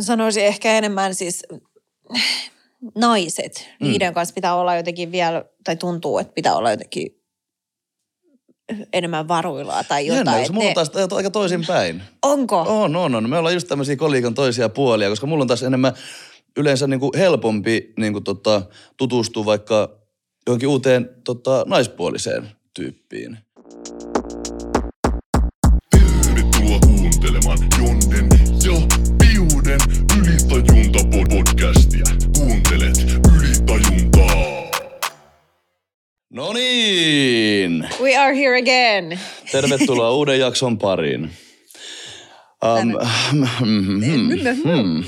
Sanoisin ehkä enemmän siis naiset. Mm. Niiden kanssa pitää olla jotenkin vielä, tai tuntuu, että pitää olla jotenkin enemmän varuillaan tai jotain. Jännä, koska mulla on ne- taas tää aika toisinpäin. Onko? On, on, on. Me ollaan just tämmöisiä koliikan toisia puolia, koska mulla on taas enemmän yleensä niin kuin helpompi niin kuin tota, tutustua vaikka johonkin uuteen tota, naispuoliseen tyyppiin. No niin, We are here again. tervetuloa uuden jakson pariin. Um, hmm.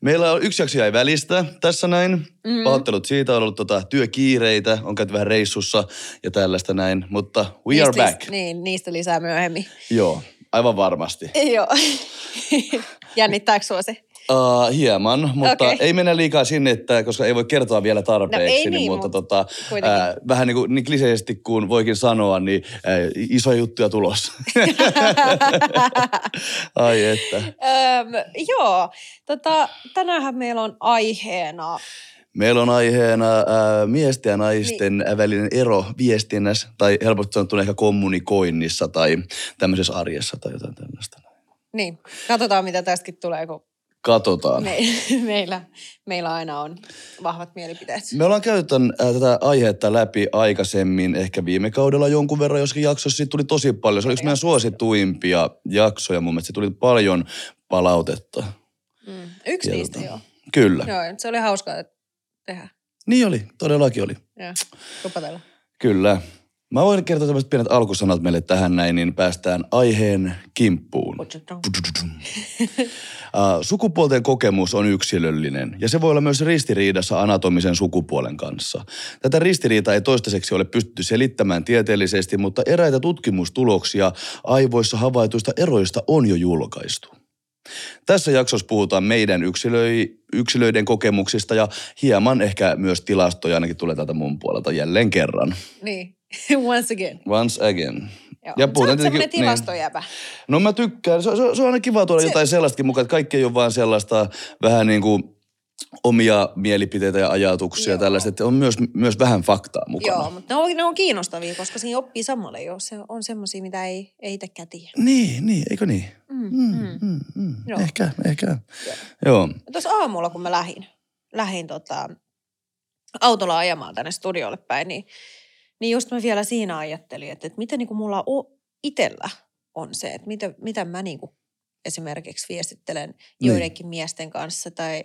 Meillä on yksi jakso jäi välistä tässä näin. Mm. Pahoittelut siitä, on ollut tota, työkiireitä, on käyty vähän reissussa ja tällaista näin. Mutta we Niistä are lis- back. Niin, niistä lisää myöhemmin. Joo, aivan varmasti. Joo. Jännittääkö sua se? Uh, hieman, mutta okay. ei mennä liikaa sinne, että, koska ei voi kertoa vielä tarpeeksi. No ei niin, mutta mutta tota, ää, vähän niin, kuin, niin kliseisesti kuin voikin sanoa, niin ää, isoja juttuja tulossa. Ai että. Öm, joo, tota, tänäänhän meillä on aiheena, Meillä on aiheena ää, miesten ja naisten niin. välinen ero viestinnässä, tai helposti sanottuna ehkä kommunikoinnissa tai tämmöisessä arjessa tai jotain tällaista. niin katsotaan mitä tästäkin tulee, kun Katsotaan. me, meillä, meillä aina on vahvat mielipiteet. Me ollaan käyty tämän, ää, tätä aihetta läpi aikaisemmin, ehkä viime kaudella jonkun verran, joskin jaksossa siitä tuli tosi paljon. Se oli yksi meidän suosituimpia jaksoja mun mielestä. Se tuli paljon palautetta. Mm. Yksi Ja niistä joo. Kyllä. Joo, se oli hauskaa tehdä. Niin oli, todellakin oli. Joo, rupatella. Kyllä. Mä voin kertoa tämmöiset pienet alkusanat meille tähän näin, niin päästään aiheen kimppuun. Uh, sukupuolten kokemus on yksilöllinen ja se voi olla myös ristiriidassa anatomisen sukupuolen kanssa. Tätä ristiriitaa ei toistaiseksi ole pystytty selittämään tieteellisesti, mutta eräitä tutkimustuloksia aivoissa havaituista eroista on jo julkaistu. Tässä jaksossa puhutaan meidän yksilöi, yksilöiden kokemuksista ja hieman ehkä myös tilastoja ainakin tulee täältä mun puolelta jälleen kerran. Niin, once again. Once again. Joo. Ja puhutaan sä oot tietenkin- tilastojäbä. No mä tykkään. Se, se, se on aina kiva tuoda Se- jotain sellaistakin mukaan, että kaikki ei ole vaan sellaista vähän niin kuin omia mielipiteitä ja ajatuksia ja Joo. tällaista, että on myös, myös vähän faktaa mukana. Joo, mutta ne on, ne on kiinnostavia, koska siinä oppii samalle jo. Se on semmoisia, mitä ei, ei itsekään tiedä. Niin, niin, eikö niin? Mm, Mm, mm. mm, mm. Joo. Ehkä, ehkä. Joo. Joo. Tuossa aamulla, kun mä lähdin, lähdin tota, autolla ajamaan tänne studiolle päin, niin, niin just mä vielä siinä ajattelin, että, että miten niin kuin mulla o, itellä on se, että mitä, mitä mä niin kuin esimerkiksi viestittelen Niin. joidenkin miesten kanssa tai,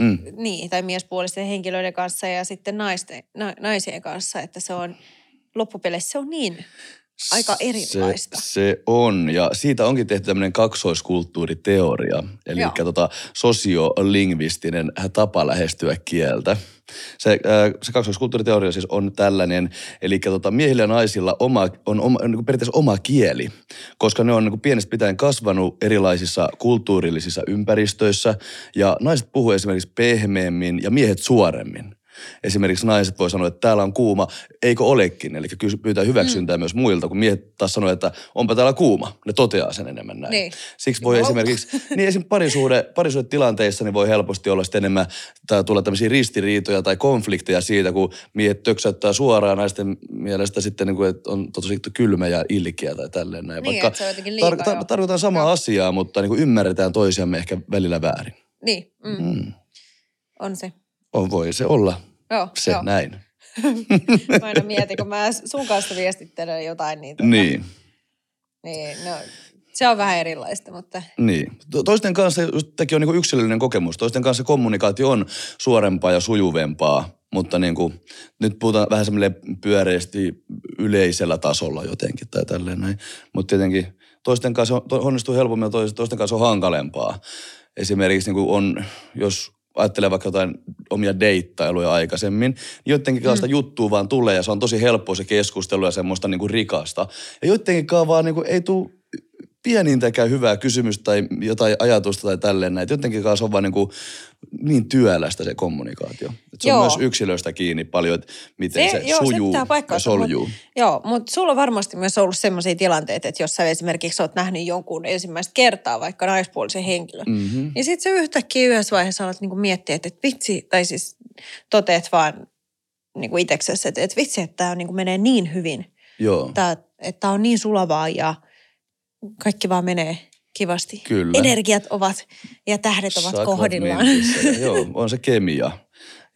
Mm. niin, tai miespuolisten henkilöiden kanssa ja sitten naisten, na, naisien kanssa, että se on loppupeleissä se on niin aika erilaista. Se, se on, ja siitä onkin tehty tämmöinen kaksoiskulttuuriteoria, eli tota, sosiolingvistinen tapa lähestyä kieltä. Se, äh, se kaksoiskulttuuriteoria siis on tällainen, eli tota, miehillä ja naisilla oma, on oma, niin periaatteessa oma kieli, koska ne on niin pienestä pitäen kasvanut erilaisissa kulttuurillisissa ympäristöissä, ja naiset puhuu esimerkiksi pehmeämmin ja miehet suoremmin. Esimerkiksi naiset voi sanoa, että täällä on kuuma, eikö olekin? Eli pyytää hyväksyntää mm. myös muilta, kun miehet taas sanoo, että onpa täällä kuuma. Ne toteaa sen enemmän näin. Niin. Siksi voi Jumalauta. esimerkiksi, niin esim. parisuhde, parisuhdetilanteissa niin voi helposti olla sitten enemmän, tai tulla tämmöisiä ristiriitoja tai konflikteja siitä, kun miehet töksäyttää suoraan naisten mielestä sitten, niin kuin, että on tosi kylmä ja ilkeä tai tälleen näin. Niin, liikaa jo. tarkoitan samaa Joo. asiaa, mutta niin kuin ymmärretään toisiamme ehkä välillä väärin. Niin, mm, Mm. on se. On, voi se olla Joo, se joo. näin. Mä aina mietin, kun mä sun kanssa viestittelen jotain, niin, tota, Niin. niin no, se on vähän erilaista, mutta Niin. To- Toisten kanssa tämäkin on niin yksilöllinen kokemus. Toisten kanssa kommunikaatio on suorempaa ja sujuvempaa, mutta niin kuin, nyt puhutaan vähän semmoinen pyöreästi yleisellä tasolla jotenkin tai tälleen näin. Mutta tietenkin toisten kanssa on, onnistuu helpommin ja toisten, toisten kanssa on hankalempaa. Esimerkiksi niin kuin on, jos ajattelee vaikka jotain omia deittailuja aikaisemmin, niin joidenkin kanssa mm. juttua vaan tulee ja se on tosi helppoa se keskustelu ja semmoista niin kuin rikasta. Ja joidenkin kanssa vaan niin kuin ei tule pienintäkään hyvää kysymystä tai jotain ajatusta tai tälleen näin. Jotenkin kanssa on vaan niin kuin niin työlästä se kommunikaatio. Et se Joo. on myös yksilöistä kiinni paljon, että miten se, se joo, sujuu pitää ja soljuu. Mut, joo, mutta sulla on varmasti myös ollut sellaisia tilanteita, että jos sä esimerkiksi oot nähnyt jonkun ensimmäistä kertaa vaikka naispuolisen henkilön, Mm-hmm. niin sit sä yhtäkkiä yhdessä vaiheessa alat niinku miettiä, että, että vitsi, tai siis toteet vaan niinku itseksesi, että, että vitsi, että tämä niinku menee niin hyvin, Joo, tää, että tämä on niin sulavaa ja kaikki vaan menee kivasti. Kyllä. Energiat ovat ja tähdet ovat Sakrat kohdillaan. mintissä ja Joo, on se kemia.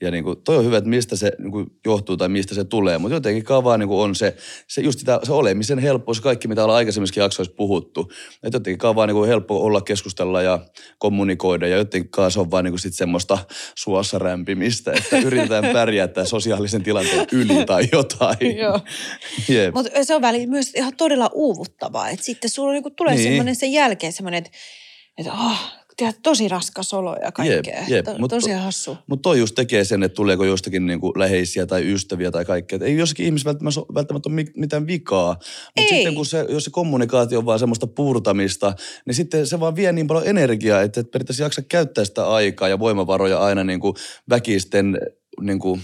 Ja niin kuin, toi on hyvä, että mistä se niin kuin, johtuu tai mistä se tulee, mutta jotenkin kavaa niin kuin on se, se just sitä, se olemisen helppous, kaikki mitä ollaan aikaisemminkin jaksoissa puhuttu. Että jotenkin kavaa niin kuin helppo olla keskustella ja kommunikoida ja jotenkin se on vaan niin kuin sit semmoista suossa rämpimistä, että yritetään pärjätä sosiaalisen tilanteen yli tai jotain. Joo. Jep. Mutta se on väliin myös ihan todella uuvuttavaa, että sitten sulla niinku tulee Niin. niin. semmoinen sen jälkeen semmoinen, että, että oh, tiedät, tosi raskas olo ja kaikkea. Jep, jep. To, Mut- tosi hassu. Mutta toi just tekee sen, että tuleeko jostakin niinku läheisiä tai ystäviä tai kaikkea. Et ei jossakin ihmisessä välttämättä, välttämättä ole mi- mitään vikaa. Mutta sitten kun se, jos se kommunikaatio on vaan semmoista puurtamista, niin sitten se vaan vie niin paljon energiaa, että et periaatteessa jaksa käyttää sitä aikaa ja voimavaroja aina niinku väkisten niinku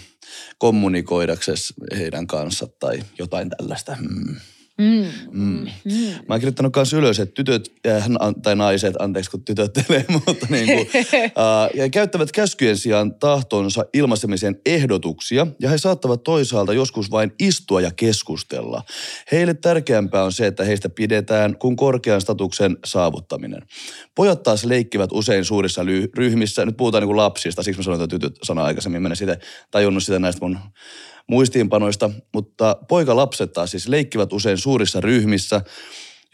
kommunikoidaksesi heidän kanssa tai jotain tällaista. Hmm. Mm. Mm. Mm. Mä oon kirjoittanut myös ylös, että tytöt, äh, tai naiset, anteeksi kun tytöttelee, mutta niin kuin, äh, ja käyttävät käskyjen sijaan tahtonsa ilmaisemiseen ehdotuksia, ja he saattavat toisaalta joskus vain istua ja keskustella. Heille tärkeämpää on se, että heistä pidetään kuin korkean statuksen saavuttaminen. Pojat taas leikkivät usein suurissa ly- ryhmissä, nyt puhutaan niin kuin lapsista, siksi mä sanoin, että tytöt sana aikaisemmin, mä en sitä tajunnut sitä näistä mun muistiinpanoista, mutta poikalapset taas siis leikkivät usein suurissa ryhmissä,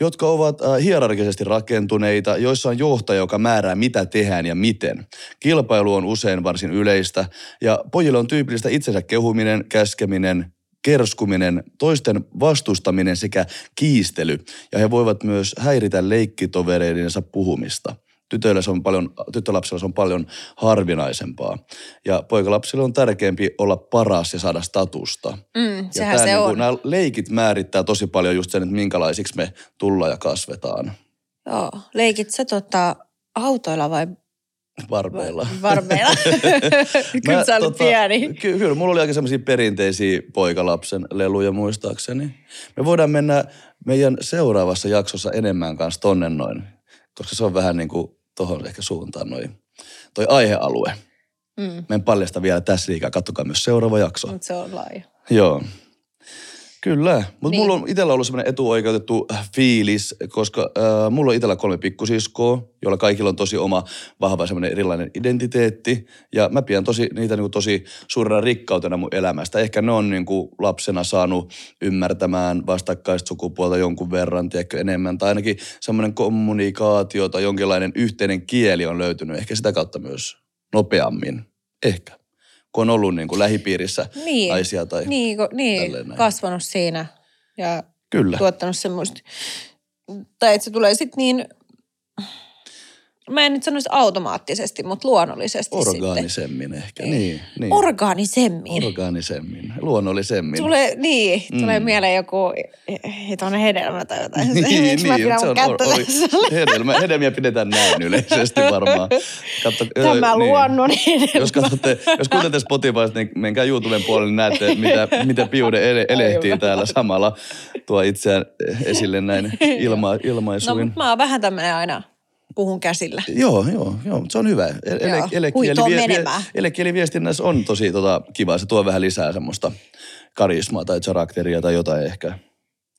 jotka ovat äh, hierarkisesti rakentuneita, joissa on johtaja, joka määrää mitä tehdään ja miten. Kilpailu on usein varsin yleistä ja pojille on tyypillistä itsensä kehuminen, käskeminen, kerskuminen, toisten vastustaminen sekä kiistely. Ja he voivat myös häiritä leikkitovereidensa puhumista. Tytöillä se on paljon, tyttölapsilla se on paljon harvinaisempaa. Ja poikalapsilla on tärkeämpi olla paras ja saada statusta. Mm, Ja sehän tää se niinku, on. Nämä leikit määrittää tosi paljon just sen, että minkälaisiksi me tullaan ja kasvetaan Joo. Leikit sä tota, autoilla vai varpeilla. varmeilla? Kyllä sä olit pieni. Ky- kyllä, mulla oli aika semmoisia perinteisiä poikalapsen leluja muistaakseni. Me voidaan mennä meidän seuraavassa jaksossa enemmän kanssa tonne noin, koska se on vähän niin kuin tohon ehkä suuntaan noin, toi aihealue. Mm. Mä en paljasta vielä tässä liikaa, kattokaa myös seuraava jakso. Mutta se on laaja. Joo. Kyllä, mutta Niin. mulla on itsellä ollut semmoinen etuoikeutettu fiilis, koska äh, mulla on itsellä kolme pikkusiskoa, joilla kaikilla on tosi oma vahva semmoinen erilainen identiteetti. Ja mä pidän tosi, niitä niinku tosi suurena rikkautena mun elämästä. Ehkä ne on niinku lapsena saanut ymmärtämään vastakkaista sukupuolta jonkun verran, tiedätkö, enemmän. Tai ainakin semmoinen kommunikaatio tai jonkinlainen yhteinen kieli on löytynyt ehkä sitä kautta myös nopeammin. Ehkä. Kun on ollut niinku lähipiirissä Niin. naisia tai... Niin, niin kasvanut siinä ja Kyllä. tuottanut semmoista, tai että se tulee sitten niin, mä en nyt sanoisi automaattisesti, mutta luonnollisesti sitten. Orgaanisemmin ehkä, niin. niin. Organisemmin. Organisemmin, luonnollisemmin. Tulee, niin, Mm. tulee mieleen joku hitonen hedelmä tai jotain. niin, Miksi mä pidän se on, oli, tässä? hedelmä, hedelmiä pidetään näin yleisesti varmaan. Katso, Tämä ö, luonnon hedelmä. Jos katsotte, jos kuuntelette Spotifysta, niin menkää YouTuben puolelle, niin näette, mitä, mitä Piude ele, elehtii Aivan. täällä samalla. Tuo itseään esille näin ilma, No, ilmaisuin. mutta mä oon vähän tämmönen aina puhun käsillä. Joo, joo, joo, se on hyvä. Ele, Joo, elekieli, huitoon vie, vie, menemään. elekieliviestinnässä on tosi tota, kiva. Se tuo vähän lisää semmoista karismaa tai karakteria tai jotain ehkä.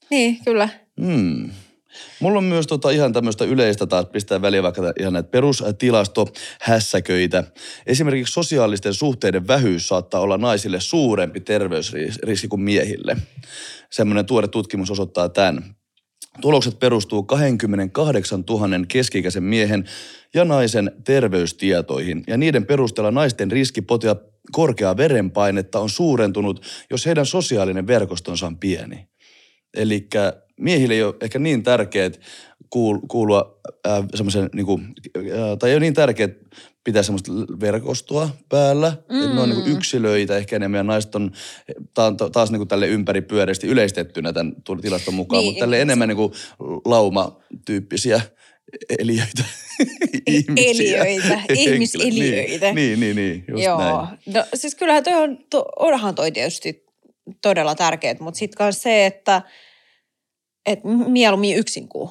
Niin, kyllä. Hmm. Mulla on myös tota ihan tämmöistä yleistä taas pistää väliä vaikka ihan näitä perustilastohässäköitä. Esimerkiksi sosiaalisten suhteiden vähyys saattaa olla naisille suurempi terveysriski kuin miehille. Semmoinen tuore tutkimus osoittaa tämän. Tulokset perustuu 28 000 keski-ikäisen miehen ja naisen terveystietoihin, ja niiden perusteella naisten riski potia korkeaa verenpainetta on suurentunut, jos heidän sosiaalinen verkostonsa on pieni. Eli miehille ei ole ehkä niin tärkeää kuul- kuulua äh, semmoisen, niinku, äh, tai ei ole niin tärkeää pitää semmoista verkostoa päällä, mm. että ne on niinku yksilöitä ehkä enemmän, ja naiset on ta- ta- taas niinku tälle ympäripyöreästi yleistettynä tämän tilaston mukaan, Niin, mutta tälle enemmän niinku laumatyyppisiä eliöitä. Eliöitä, ihmiseliöitä. Niin, niin, niin, just Joo. näin. No siis kyllähän toi on, to, onhan toi tietysti todella tärkeää, mutta sitten myös se, että et mieluummin yksin kuin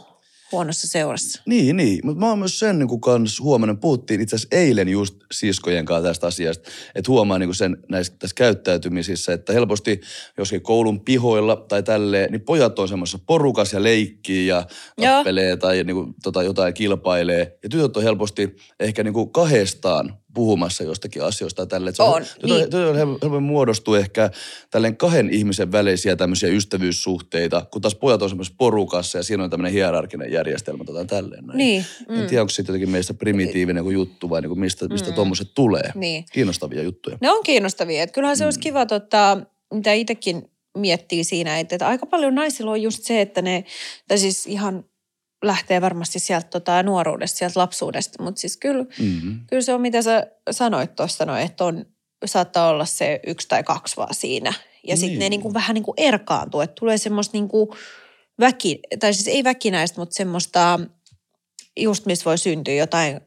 huonossa seurassa. Niin, niin. Mutta mä oon myös sen niin kans huomannut, puhuttiin itse asiassa eilen just siskojen kanssa tästä asiasta, että huomaa niin sen näissä tässä käyttäytymisissä, että helposti joskin koulun pihoilla tai tälleen, niin pojat on semmoisessa porukassa ja leikkii ja Joo. tappelee tai niin kuin, tota, jotain kilpailee. Ja tytöt on helposti ehkä niin kuin kahdestaan puhumassa jostakin asioista tai tälleen. On, tytöt, niin. tytöt helpommin muodostuu ehkä tälleen kahden ihmisen välisiä tämmöisiä ystävyyssuhteita, kun taas pojat on semmoisessa porukassa ja siinä on tämmöinen hierarkinen järjestelmä tai tälleen näin. Niin, En mm. tiedä, onko se jotenkin meistä primitiivinen kuin juttu vai niin kuin mistä, mistä mm. tuommoiset tulee. Niin. Kiinnostavia juttuja. Ne on kiinnostavia. Että kyllähän se Mm. olisi kiva, tota, mitä itsekin miettii siinä, että, että aika paljon naisilla on just se, että ne, tai siis ihan lähtee varmasti sieltä tota, nuoruudesta, sieltä lapsuudesta, mutta siis kyllä, Mm-hmm. kyllä se on, mitä sä sanoit tuossa, no, että on, saattaa olla se yksi tai kaksi vaan siinä. Ja sitten ne Niin. niin kuin, vähän niin kuin erkaantuu, että tulee semmoista niin kuin väki, tai siis ei väkinäistä, mutta semmoista, just missä voi syntyä jotain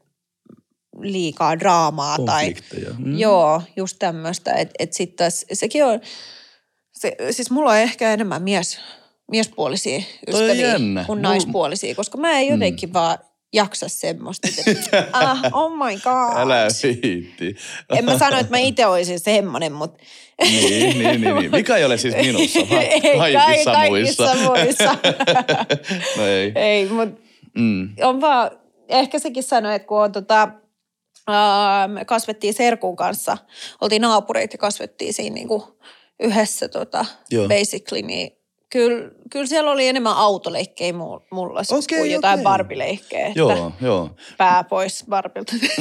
liikaa draamaa tai. Mm. Joo, just tämmöistä. Että et sitten taas, sekin on, se, siis mulla on ehkä enemmän mies, miespuolisia ystäviä kuin Mul- naispuolisia, koska mä en jotenkin mm. vaan jaksa semmoista. että ah, oh my god. Älä viitti. En mä sano, että mä itse olisin semmoinen, mutta... niin, niin, niin, niin. Mikä ei ole siis minussa, vaan Ei, kaikissa, kaikissa muissa. no ei. Ei, mutta Mm. on vaan, ehkä sekin sanoi, että kun on tota, me kasvettiin Serkun kanssa, oltiin naapureita ja kasvettiin siinä niinku yhdessä tota, Joo. basically, niin kyllä, kyllä siellä oli enemmän autoleikkejä mu- mulla siis Okei, kuin jotain barbileikkejä, Joo, joo. pää pois barbilta.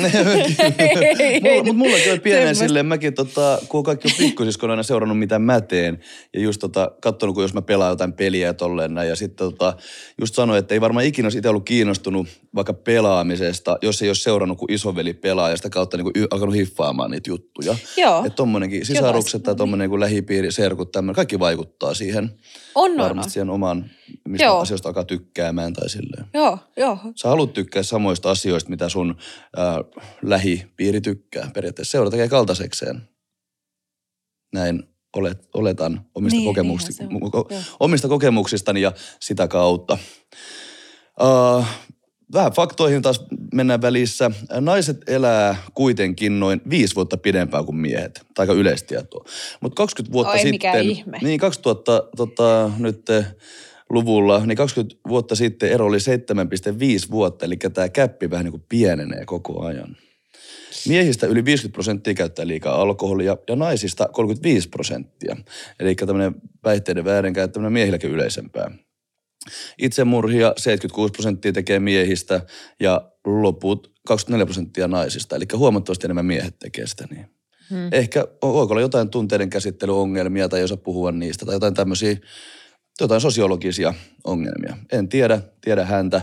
mulla, mutta mullakin oli pienen silleen, mäkin tota, kun kaikki on pikkusiskona aina seurannut mitä mä teen. Ja just tota, katsonut, kun jos mä pelaan jotain peliä ja tolleen näin. Ja sitten tota, just sanoin, että ei varmaan ikinä olisi itse ollut kiinnostunut vaikka pelaamisesta, jos ei olisi seurannut, kun isoveli pelaa ja sitä kautta niin kuin, alkanut hiffaamaan niitä juttuja. Joo, Että tommonenkin sisarukset tai tommonen niin lähipiiri, serkut, tämmöinen, kaikki vaikuttaa siihen. On, on, on. Varmasti siihen omaan, mistä Joo. asioista alkaa tykkäämään tai silleen. Joo, joo. Sä haluat tykkää samoista asioista, mitä sun äh, lähipiiri tykkää. Periaatteessa seura tekee kaltaisekseen. Näin olet, oletan omista, Niin, kokemuksista, on. ko- omista kokemuksistani ja sitä kautta. Uh, vähän faktoihin taas mennään välissä. Naiset elää kuitenkin noin viisi vuotta pidempään kuin miehet. Tai aika yleistietoa. Mutta 20 vuotta Oi, sitten... mikä ihme. Niin, 2000 tota, nyt eh, luvulla, niin 20 vuotta sitten ero oli 7,5 vuotta, eli tämä käppi vähän niin kuin pienenee koko ajan. Miehistä yli 50 prosenttia käyttää liikaa alkoholia ja naisista 35 prosenttia. Eli tämmöinen päihteiden väärinkäyttäminen miehilläkin yleisempää. Itsemurhia 76 prosenttia tekee miehistä ja loput 24 prosenttia naisista. Eli huomattavasti enemmän miehet tekee sitä niin. Hmm. Ehkä voiko olla jotain tunteiden käsittelyongelmia tai ei osaa puhua niistä tai jotain tämmöisiä, jotain sosiologisia ongelmia. En tiedä, tiedä häntä.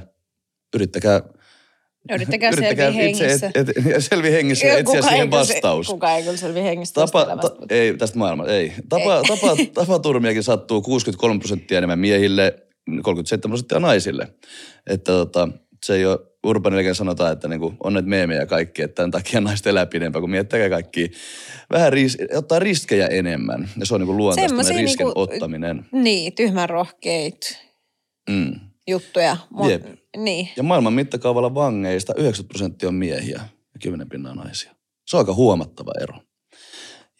Yrittäkää, Yrittäkää selviä itse hengissä. et, et, selvi hengissä ja etsiä siihen se- vastaus. Kuka ei kyllä selviä hengistä Tapa, ta, ei, tästä maailmasta, ei. Tapa, Ei. tapa, tapaturmiakin sattuu 63 prosenttia enemmän miehille, 37 prosenttia naisille. Että tota, se ei ole, Urban Legend sanotaan, että niinku, on näitä meemejä ja kaikki, että tämän takia naiset elää pidempään, kun miettää kaikki vähän ris, ottaa riskejä enemmän. Ja se on niinku luontaista Semmosia riskin niinku- ottaminen. Niin, tyhmän rohkeit Mm. juttuja. Mut, Jep. Niin. Ja maailman mittakaavalla vangeista 90 prosenttia on miehiä ja 10 pinnaa naisia. Se on aika huomattava ero.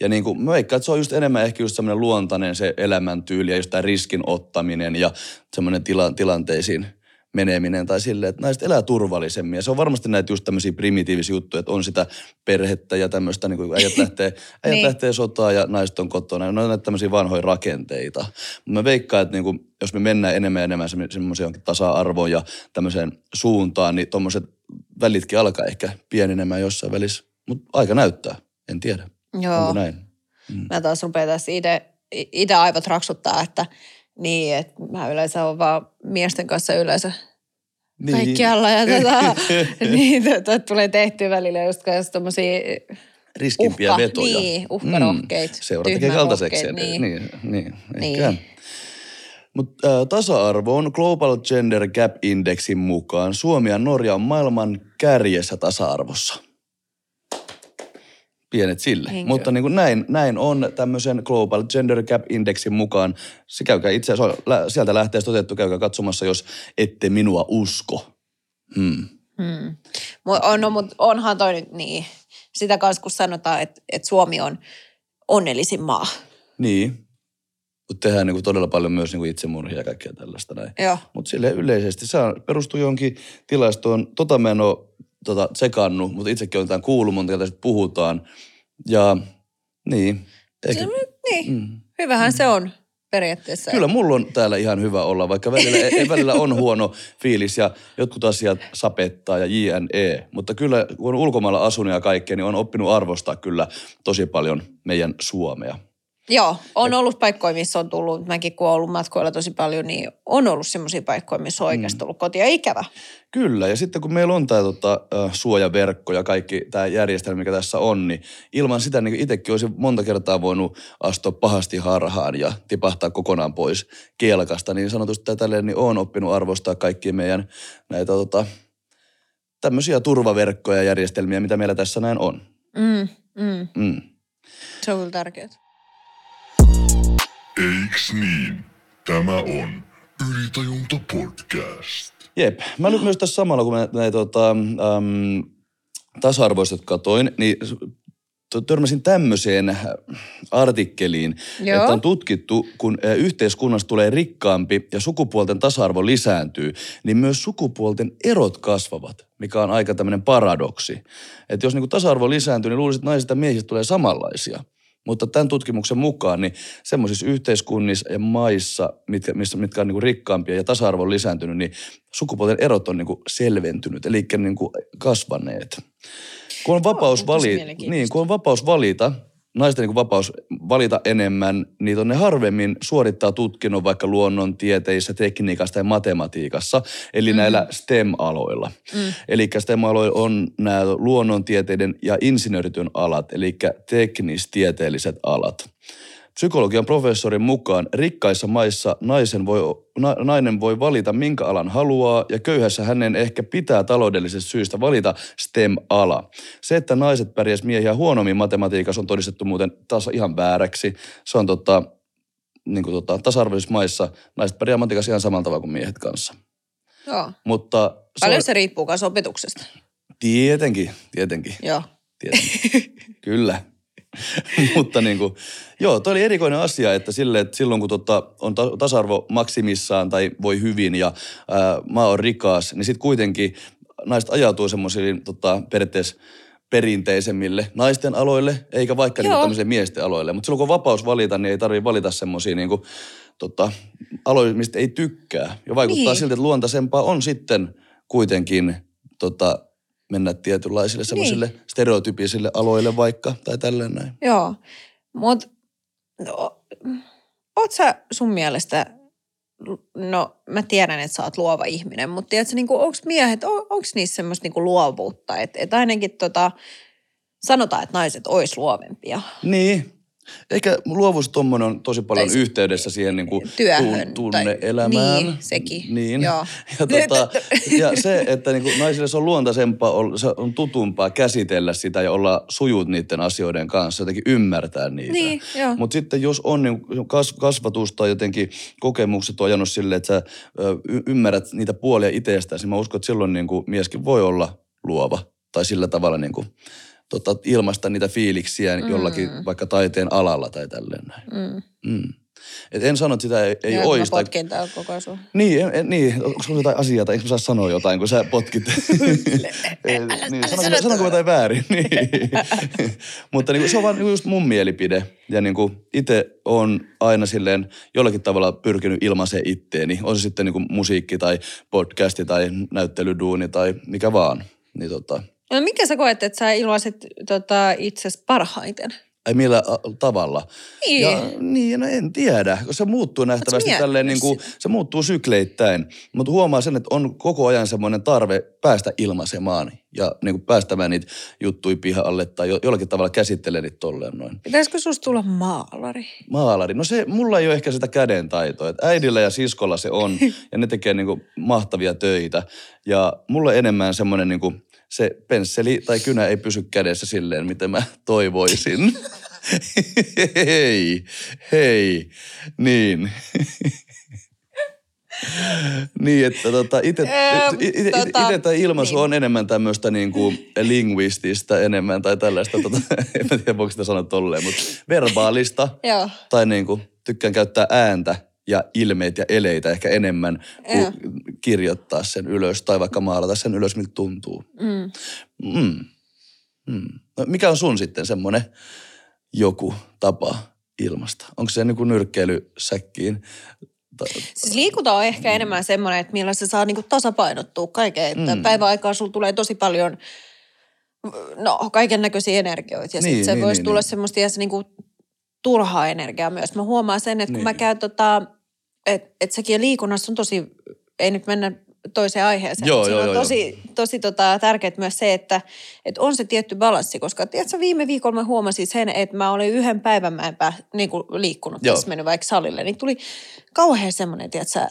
Ja niin kuin, mä veikkaan, että se on just enemmän ehkä just semmoinen luontainen se elämäntyyli ja just tämä riskin ottaminen ja semmoinen tila, tilanteisiin meneminen tai silleen, että naiset elää turvallisemmin. Ja se on varmasti näitä just tämmöisiä primitiivisia juttuja, että on sitä perhettä ja tämmöistä, niin kuin äijät lähtee, äijät Niin. lähtee sotaan ja naiset on kotona. Ne on näitä tämmöisiä vanhoja rakenteita. Mutta mä veikkaan, että niin kuin, jos me mennään enemmän ja enemmän semmo- semmoiseen tasa-arvoon ja tämmöiseen suuntaan, niin tuommoiset välitkin alkaa ehkä pienenemään jossain välissä. Mutta aika näyttää, en tiedä. Joo. Onko näin? Mm. Mä taas rupean tässä itse, itse aivot raksuttaa, että niin, että mä yleensä on vaan miesten kanssa yleensä Niin. kaikkialla ja tota, niin, tota, tulee tehtyä välillä just kanssa tommosia Riskimpiä uhka, vetoja. niin, uhkarohkeita, Seura tekee kaltaisekseen. niin. Niin, niin, niin, Niin. ehkä. Mutta äh, tasa-arvo on Global Gender Gap Indexin mukaan. Suomi ja Norja on maailman kärjessä tasa-arvossa. Pienet sille. Niinkö? Mutta niin kuin näin, näin on tämmöisen Global Gender Gap Indexin mukaan. Se käykää itse asiassa, sieltä lähtee otettu, käykää katsomassa, jos ette minua usko. Hmm. Hmm. No, mutta onhan toi nyt niin. Sitä kanssa kun sanotaan, että, että Suomi on onnellisin maa. Niin. Mutta tehdään niin kuin todella paljon myös niin kuin itsemurhia ja kaikkea tällaista näin. Mutta sille yleisesti, se perustuu johonkin tilastoon. Tota mä en ole tota, tsekannut, mutta itsekin olen tämän kuullut, monta kertaa puhutaan. Ja niin. Eikä, Se, niin, mm. hyvähän se on periaatteessa. Kyllä mulla on täällä ihan hyvä olla, vaikka välillä, ei, välillä on huono fiilis ja jotkut asiat sapettaa ja jne. Mutta kyllä kun on ulkomailla asunut ja kaikkea, niin on oppinut arvostaa kyllä tosi paljon meidän Suomea. Joo, on ollut paikkoja, missä on tullut, mäkin kun olen ollut matkoilla tosi paljon, niin on ollut semmoisia paikkoja, missä on oikeasti ollut kotia ikävä. Kyllä, ja sitten kun meillä on tämä tota, suojaverkko ja kaikki tämä järjestelmä, mikä tässä on, niin ilman sitä niin itsekin olisi monta kertaa voinut astua pahasti harhaan ja tipahtaa kokonaan pois kelkasta. Niin sanotusti tätä tälleen, niin olen oppinut arvostaa kaikkia meidän näitä tota, tämmöisiä turvaverkkoja ja järjestelmiä, mitä meillä tässä näin on. Mm, mm, Mm. se on kyllä tärkeää. Eiks niin? Tämä on Ylitajunta podcast. Jep. Mä nyt myös tässä samalla, kun mä näitä tota, äm, tasa-arvoiset katoin, niin törmäsin tämmöiseen äh, artikkeliin, Joo. että on tutkittu, kun äh, yhteiskunnasta tulee rikkaampi ja sukupuolten tasa-arvo lisääntyy, niin myös sukupuolten erot kasvavat, mikä on aika tämmöinen paradoksi. Että jos niinku tasa-arvo lisääntyy, niin luulisin, että naisista ja miehistä tulee samanlaisia. Mutta tämän tutkimuksen mukaan, niin semmoisissa yhteiskunnissa ja maissa, mitkä, missä, mitkä on niinku rikkaampia ja tasa-arvo on lisääntynyt, niin sukupuolten erot on niinku selventynyt, eli niinku kasvaneet. Kun on vapaus, on tosi vali, niin, kun on vapaus valita, naisten niin vapaus valita enemmän, niin on ne harvemmin suorittaa tutkinnon vaikka luonnontieteissä, tekniikassa tai matematiikassa, eli mm. näillä STEM-aloilla. Mm. Eli STEM-aloilla on nämä luonnontieteiden ja insinöörityön alat, eli teknistieteelliset alat. Psykologian professorin mukaan rikkaissa maissa naisen voi, na, nainen voi valita minkä alan haluaa ja köyhässä hänen ehkä pitää taloudellisesta syystä valita STEM-ala. Se, että naiset pärjäs miehiä huonommin matematiikassa on todistettu muuten taas ihan vääräksi. Se on tota, niin kuin tota, tasa-arvoisissa maissa naiset pärjää matematiikassa ihan samalla tavalla kuin miehet kanssa. Joo. Mutta Paljon on, se riippuu myös opetuksesta. Tietenkin, tietenkin. Joo. Tietenkin. Kyllä. Mutta niin kuin, joo, toi oli erikoinen asia, että, sille, että silloin kun tota, on ta- tasa-arvo maksimissaan tai voi hyvin ja ää, maa on rikas, niin sitten kuitenkin naiset ajautuu semmoisiin tota, periaatteessa perinteisemmille naisten aloille, eikä vaikka niin tämmöisille miesten aloille. Mutta silloin kun on vapaus valita, niin ei tarvitse valita semmoisia niin kuin, tota, aloja, mistä ei tykkää. Ja vaikuttaa niin. siltä, että luontaisempaa on sitten kuitenkin tota, mennä tietynlaisille semmoisille niin. stereotypisille aloille vaikka, tai tälleen näin. Joo. Mut, no, oot sä sun mielestä, no mä tiedän, että sä oot luova ihminen, mutta tiedätkö, niin onko miehet, on, onko niissä semmoista niin luovuutta? Että et ainakin tota, sanotaan, että naiset ois luovempia. Niin. Ehkä luovuus tuommoinen on tosi paljon Tai yhteydessä siihen niin kuin Työhön tunne-elämään. tai- niin, sekin. Niin. Joo. Ja, tota, ja se, että niin kuin naisille se on luontaisempaa, se on tutumpaa käsitellä sitä ja olla sujut niiden asioiden kanssa, jotenkin ymmärtää niitä. Niin. Mutta sitten jos on niin kas, kasvatus tai jotenkin kokemukset on ajanut silleen, että sä y- ymmärrät niitä puolia itsestäsi, niin mä uskon, että silloin niin kuin mieskin voi olla luova tai sillä tavalla niin kuin, tota, ilmaista niitä fiiliksiä mm. jollakin vaikka taiteen alalla tai tälleen näin. Mm. Mm. Et en sano, että sitä ei, ei Joo, mä olisi. Tai... potkin täällä koko sua. Niin, en, en, niin, onko sulla jotain asiaa tai eikö mä saa sanoa jotain, kun sä potkit? Ei, niin, sanonko, sano sanonko mä jotain väärin? Niin. Mutta niin, se on vaan niin just mun mielipide. Ja niin itse on aina silleen jollakin tavalla pyrkinyt ilmaiseen itteeni. On se sitten niin kuin musiikki tai podcasti tai näyttelyduuni tai mikä vaan. Niin tota, No mikä sä koet, että sä ilmaiset tota, itsesi parhaiten? Ai millä tavalla? Niin. Ja, niin, no en tiedä, koska se muuttuu nähtävästi tälleen niin kuin, se muuttuu sykleittäin. Mutta huomaa sen, että on koko ajan semmoinen tarve päästä ilmaisemaan ja niin kuin päästämään niitä juttuja pihalle tai jo, jollakin tavalla käsittelee niitä tolleen noin. Pitäisikö susta tulla maalari? Maalari. No se, mulla ei ole ehkä sitä kädentaitoa. Et äidillä ja siskolla se on ja ne tekee niinku mahtavia töitä. Ja mulla enemmän semmoinen niinku, se pensseli tai kynä ei pysy kädessä silleen, miten mä toivoisin. hei, hei, niin. niin, että tota, ite, ite, tota, tämä ilmaisu niin. on enemmän tämmöistä niinku linguistista enemmän tai tällaista, tota, en tiedä voiko sitä sanoa tolleen, mutta verbaalista tai niinku tykkään käyttää ääntä ja ilmeitä ja eleitä ehkä enemmän kuin Joo. kirjoittaa sen ylös tai vaikka maalata sen ylös, miltä tuntuu. Mm. Mm. Mm. No, mikä on sun sitten semmoinen joku tapa ilmasta? Onko se niinku nyrkkeily säkkiin? Siis liikunta on ehkä enemmän semmoinen, että millä se saa niinku tasapainottua kaiken. Että Mm. mm. päiväaikaan sulla tulee tosi paljon no, kaiken näköisiä energioita. Ja Niin, sitten se niin, voisi niin, tulla niin. semmoista ihan niinku turhaa energiaa myös. Mä huomaan sen, että kun Niin. mä käyn tota, että et sekin liikunnassa on tosi, ei nyt mennä toiseen aiheeseen, Joo, mutta joo, on joo, tosi, tosi tota, tärkeää myös se, että, että on se tietty balanssi, koska tiedätkö, viime viikolla mä huomasin sen, että mä olin yhden päivän mä en pää, niin kuin liikkunut, Joo. tässä mennyt vaikka salille, niin tuli kauhean semmoinen, tiedätkö,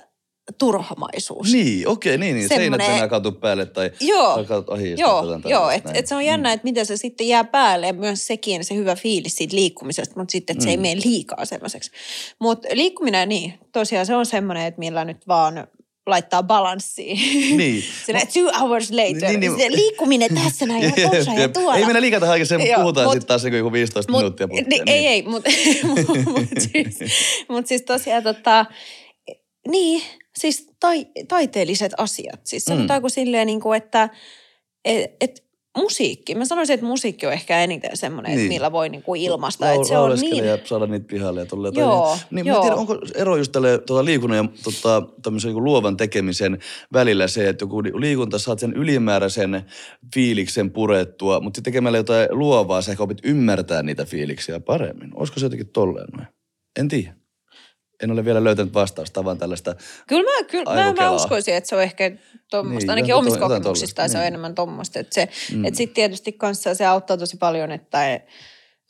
turhamaisuus. Niin, okei, niin, niin. Seinät Semmonen- mennään katu päälle tai Joo, tai katot ohi. joo, joo että et se on jännä, että miten se sitten jää päälle ja myös sekin se hyvä fiilis siitä liikkumisesta, mutta sitten, että se ei Mm. mene liikaa semmoiseksi. Mutta liikkuminen, niin, tosiaan se on semmoinen, että millä nyt vaan laittaa balanssiin. Niin. Sillä two hours later, Niin, niin, niin. niin, liikkuminen tässä näin ja tuossa ja tuolla. Ei mennä liikaa tähän aikaisemmin, Joo, puhutaan mut- sitten taas joku 15 Mut, minuuttia. putkeen, niin, Ei, ei, mutta mut siis, mut siis tosiaan tota, niin, siis tai, taiteelliset asiat. Siis Mm. sanotaanko silleen, niin kuin, että et, et musiikki, mä sanoisin, että musiikki on ehkä eniten semmoinen, Niin. että millä voi niin kuin ilmaista. Lau- että se on niin, ja saada niitä pihalle ja tolleen. Joo, niin, mä joo. en tiedä, onko ero just tälle tuota liikunnan ja tota, tämmöisen niin luovan tekemisen välillä se, että joku liikunta saat sen ylimääräisen fiiliksen purettua, mutta sitten tekemällä jotain luovaa sä ehkä opit ymmärtää niitä fiiliksiä paremmin. Olisiko se jotenkin tolleen noin? En tiedä. En ole vielä löytänyt vastausta, vaan tällaista Kyllä mä, kyllä, mä, mä uskoisin, että se on ehkä tuommoista, Niin, ainakin kokemuksissa tollaista, se on niin. enemmän tuommoista. Että se, Mm. mm. et sitten tietysti kanssa se auttaa tosi paljon, että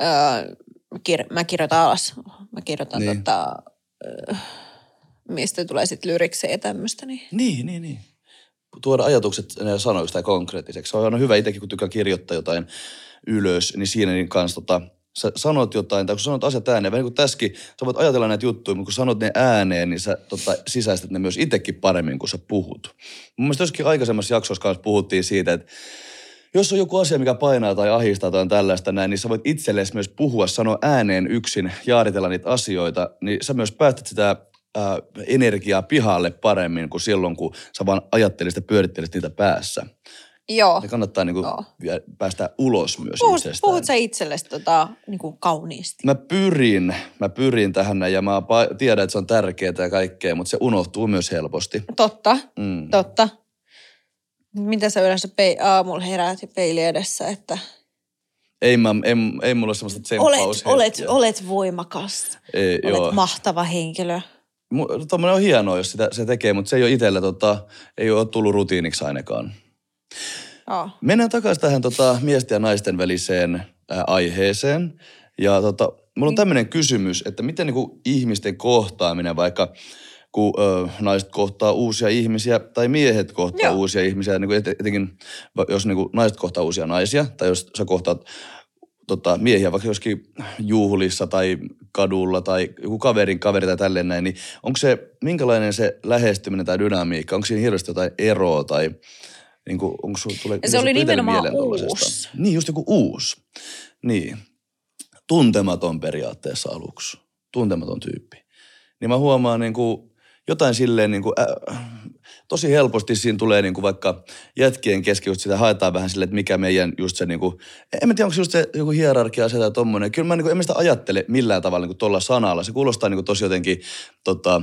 öö, kir- mä kirjoitan alas. Mä kirjoitan Niin. tota, öö, mistä tulee sitten lyriksejä ja tämmöistä. Niin. Niin, niin, niin. Tuoda ajatukset ja sanoiksi tai konkreettiseksi. Se on aina hyvä itsekin, kun tykkää kirjoittaa jotain ylös, niin siinä niin kanssa tota, sä sanot jotain, tai kun sanot asiat ääneen, vähän niin kuin tässäkin, sä voit ajatella näitä juttuja, mutta kun sanot ne ääneen, niin sä tota, sisäistät ne myös itsekin paremmin, kun sä puhut. Mun mielestä jossakin aikaisemmassa jaksossa kanssa puhuttiin siitä, että jos on joku asia, mikä painaa tai ahistaa tai tällaista näin, niin sä voit itsellesi myös puhua, sanoa ääneen yksin, jaaritella niitä asioita, niin sä myös päästät sitä ää, energiaa pihalle paremmin kuin silloin, kun sä vaan ajattelisit ja pyörittelisit niitä päässä. Joo. Ne kannattaa niinku Joo. vie- päästä ulos myös Puhut, itsestään. puhut sä itsellesi tota, niin kuin kauniisti? Mä pyrin, mä pyrin tähän ja mä tiedän, että se on tärkeää ja kaikkea, mutta se unohtuu myös helposti. Totta, Mm. totta. Mitä sä yleensä pei- aamulla heräät ja peili edessä, että Ei, mä, ei, ei mulla ole semmoista olet, tsemppaushetkiä. olet, olet voimakas, Ei, olet joo. mahtava henkilö. Tommonen on hienoa, jos sitä, se tekee, mutta se ei ole itsellä, tota, ei ole tullut rutiiniksi ainakaan. Joo. Mennään takaisin tähän tota, miesten ja naisten väliseen ää, aiheeseen. Ja tota, mulla on tämmöinen kysymys, että miten niinku ihmisten kohtaaminen vaikka kun ö, naiset kohtaa uusia ihmisiä tai miehet kohtaa Joo. uusia ihmisiä, niin et, etenkin jos niin naiset kohtaa uusia naisia tai jos sä kohtaat tota, miehiä vaikka joskin juhlissa tai kadulla tai joku kaverin kaveri tai tälleen näin, niin onko se, minkälainen se lähestyminen tai dynamiikka, onko siinä hirveästi jotain eroa tai niin kuin, onko sulla, tulee, Ja se oli nimenomaan uusi. Niin, just joku uusi. Niin. Tuntematon periaatteessa aluksi. Tuntematon tyyppi. Niin mä huomaan niin kuin, jotain silleen niin kuin, äh, tosi helposti siinä tulee niin kuin vaikka jätkien kesken just sitä haetaan vähän silleen, että mikä meidän just se niin kuin, en mä tiedä, onko se just se joku hierarkia se tai tommonen. Kyllä mä niin kuin, en mä sitä ajattele millään tavalla niin kuin tuolla sanalla. Se kuulostaa niin kuin tosi jotenkin tota,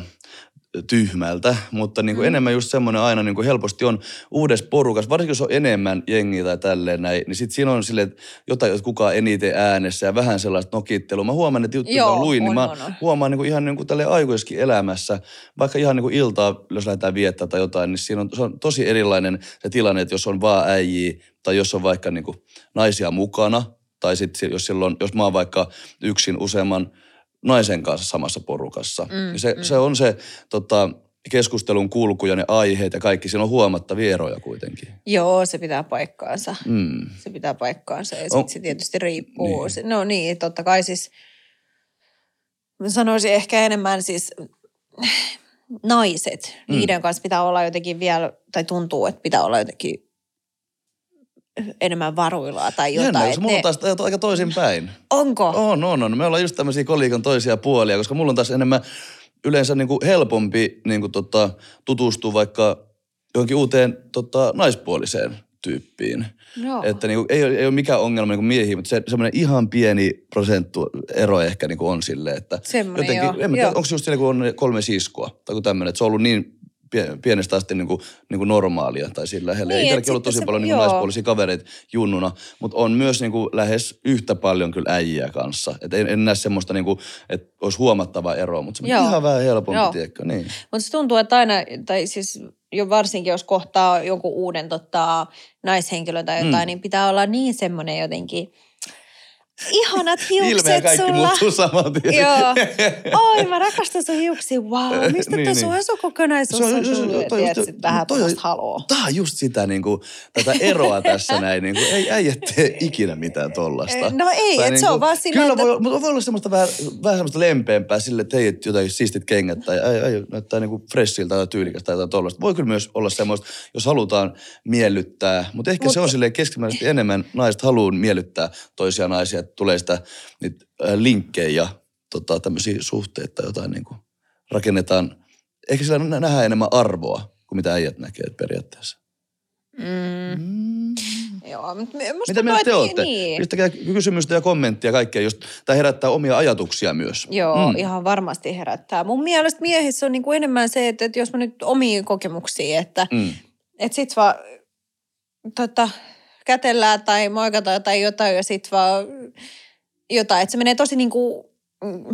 tyhmältä, mutta niin kuin mm. enemmän just semmoinen aina niin kuin helposti on uudessa porukassa, varsinkin jos on enemmän jengiä tai tälleen näin, niin sitten siinä on silleen, että jotain, että kuka eniten äänessä ja vähän sellaista nokittelua. Mä huomaan, että juttuja Joo, on luin, niin on, mä on, on. huomaan niin kuin ihan niin kuin tälleen aikuiskin elämässä, vaikka ihan niin kuin iltaa, jos lähdetään viettää tai jotain, niin siinä on, se on tosi erilainen se tilanne, että jos on vaan äijiä tai jos on vaikka niin kuin naisia mukana, tai sitten jos, silloin, jos mä oon vaikka yksin useamman naisen kanssa samassa porukassa, mm, se, mm. se on se tota, keskustelun kulku ja ne aiheet ja kaikki, siinä on huomattavia eroja kuitenkin. Joo, se pitää paikkaansa. Mm. Se pitää paikkaansa ja On- se tietysti riippuu. Niin. Niin. No niin, totta kai siis mä sanoisin ehkä enemmän siis naiset, mm. niiden kanssa pitää olla jotenkin vielä, tai tuntuu, että pitää olla jotenkin enemmän varuillaan tai jotain. Jännä, mulla on ne- taas aika toisin päin. Onko? On, on, on. Me ollaan just tämmöisiä kolikon toisia puolia, koska mulla on taas enemmän yleensä niin kuin helpompi niin kuin tota, tutustua vaikka johonkin uuteen tota, naispuoliseen tyyppiin. Joo. Että niin kuin, ei, ole, ei ole mikään ongelma niin kuin miehiä, mutta se, semmoinen ihan pieni prosenttu ero ehkä niin kuin on silleen, että Semmoinen joo, en mä tiedä, onko se just silleen, kun on kolme siskoa tai kun tämmöinen, että se on ollut niin pienestä asti niin kuin, niin kuin normaalia tai sillä lähellä. Niin, Itselläkin ollut sitten tosi se- paljon niin kuin naispuolisia kavereita junnuna, mutta on myös niin kuin lähes yhtä paljon kyllä äijiä kanssa. Et en, en näe semmoista, niin kuin, että olisi huomattava ero, mutta se on Joo. ihan vähän helpompi, Joo. tiedätkö? Niin. Mutta se tuntuu, että aina, tai siis jo varsinkin jos kohtaa jonkun uuden tota, naishenkilön tai jotain, Mm. mm. niin pitää olla niin semmoinen jotenkin, ihanat hiukset Ilme ja kaikki sulla. muuttuu saman tien. Joo. Oi, mä rakastan sun hiuksia. Wow, mistä Niin, niin, tuo niin. niin. kokonaisuus Se on- on, se- se- just- vähän toi on- haloo. Tämä on just sitä niin kuin, tätä eroa tässä näin. Niin kuin, ei äijät tee ikinä mitään tollasta. No ei, Tai et se on vaan silleen, Kyllä että- voi, mutta voi olla semmoista vähän, vähän semmoista lempeämpää sille, että hei, jotain siistit kengät tai ei, ei, näyttää niin kuin freshiltä tai tyylikästä tai jotain tollasta. Voi kyllä myös olla semmoista, jos halutaan miellyttää. Mutta ehkä Mut- se on silleen keskimääräisesti enemmän naiset haluaa miellyttää toisia naisia, tulee sitä niitä linkkejä ja tota, tämmöisiä suhteita tai jotain niin kuin rakennetaan. Ehkä sillä nä- nähdään enemmän arvoa kuin mitä äijät näkee periaatteessa. Mm. Mm. Joo, mutta Mitä mieltä te olette? Niin. Pistäkää kysymystä ja kommenttia kaikkea, just, tämä herättää omia ajatuksia myös. Joo, Mm. ihan varmasti herättää. Mun mielestä miehissä on niinku enemmän se, että, että jos mä nyt omia kokemuksia, että Mm. et sit vaan tota, kätellään tai moikataan tai jotain ja sit vaan jotain. Että se menee tosi niinku, mm,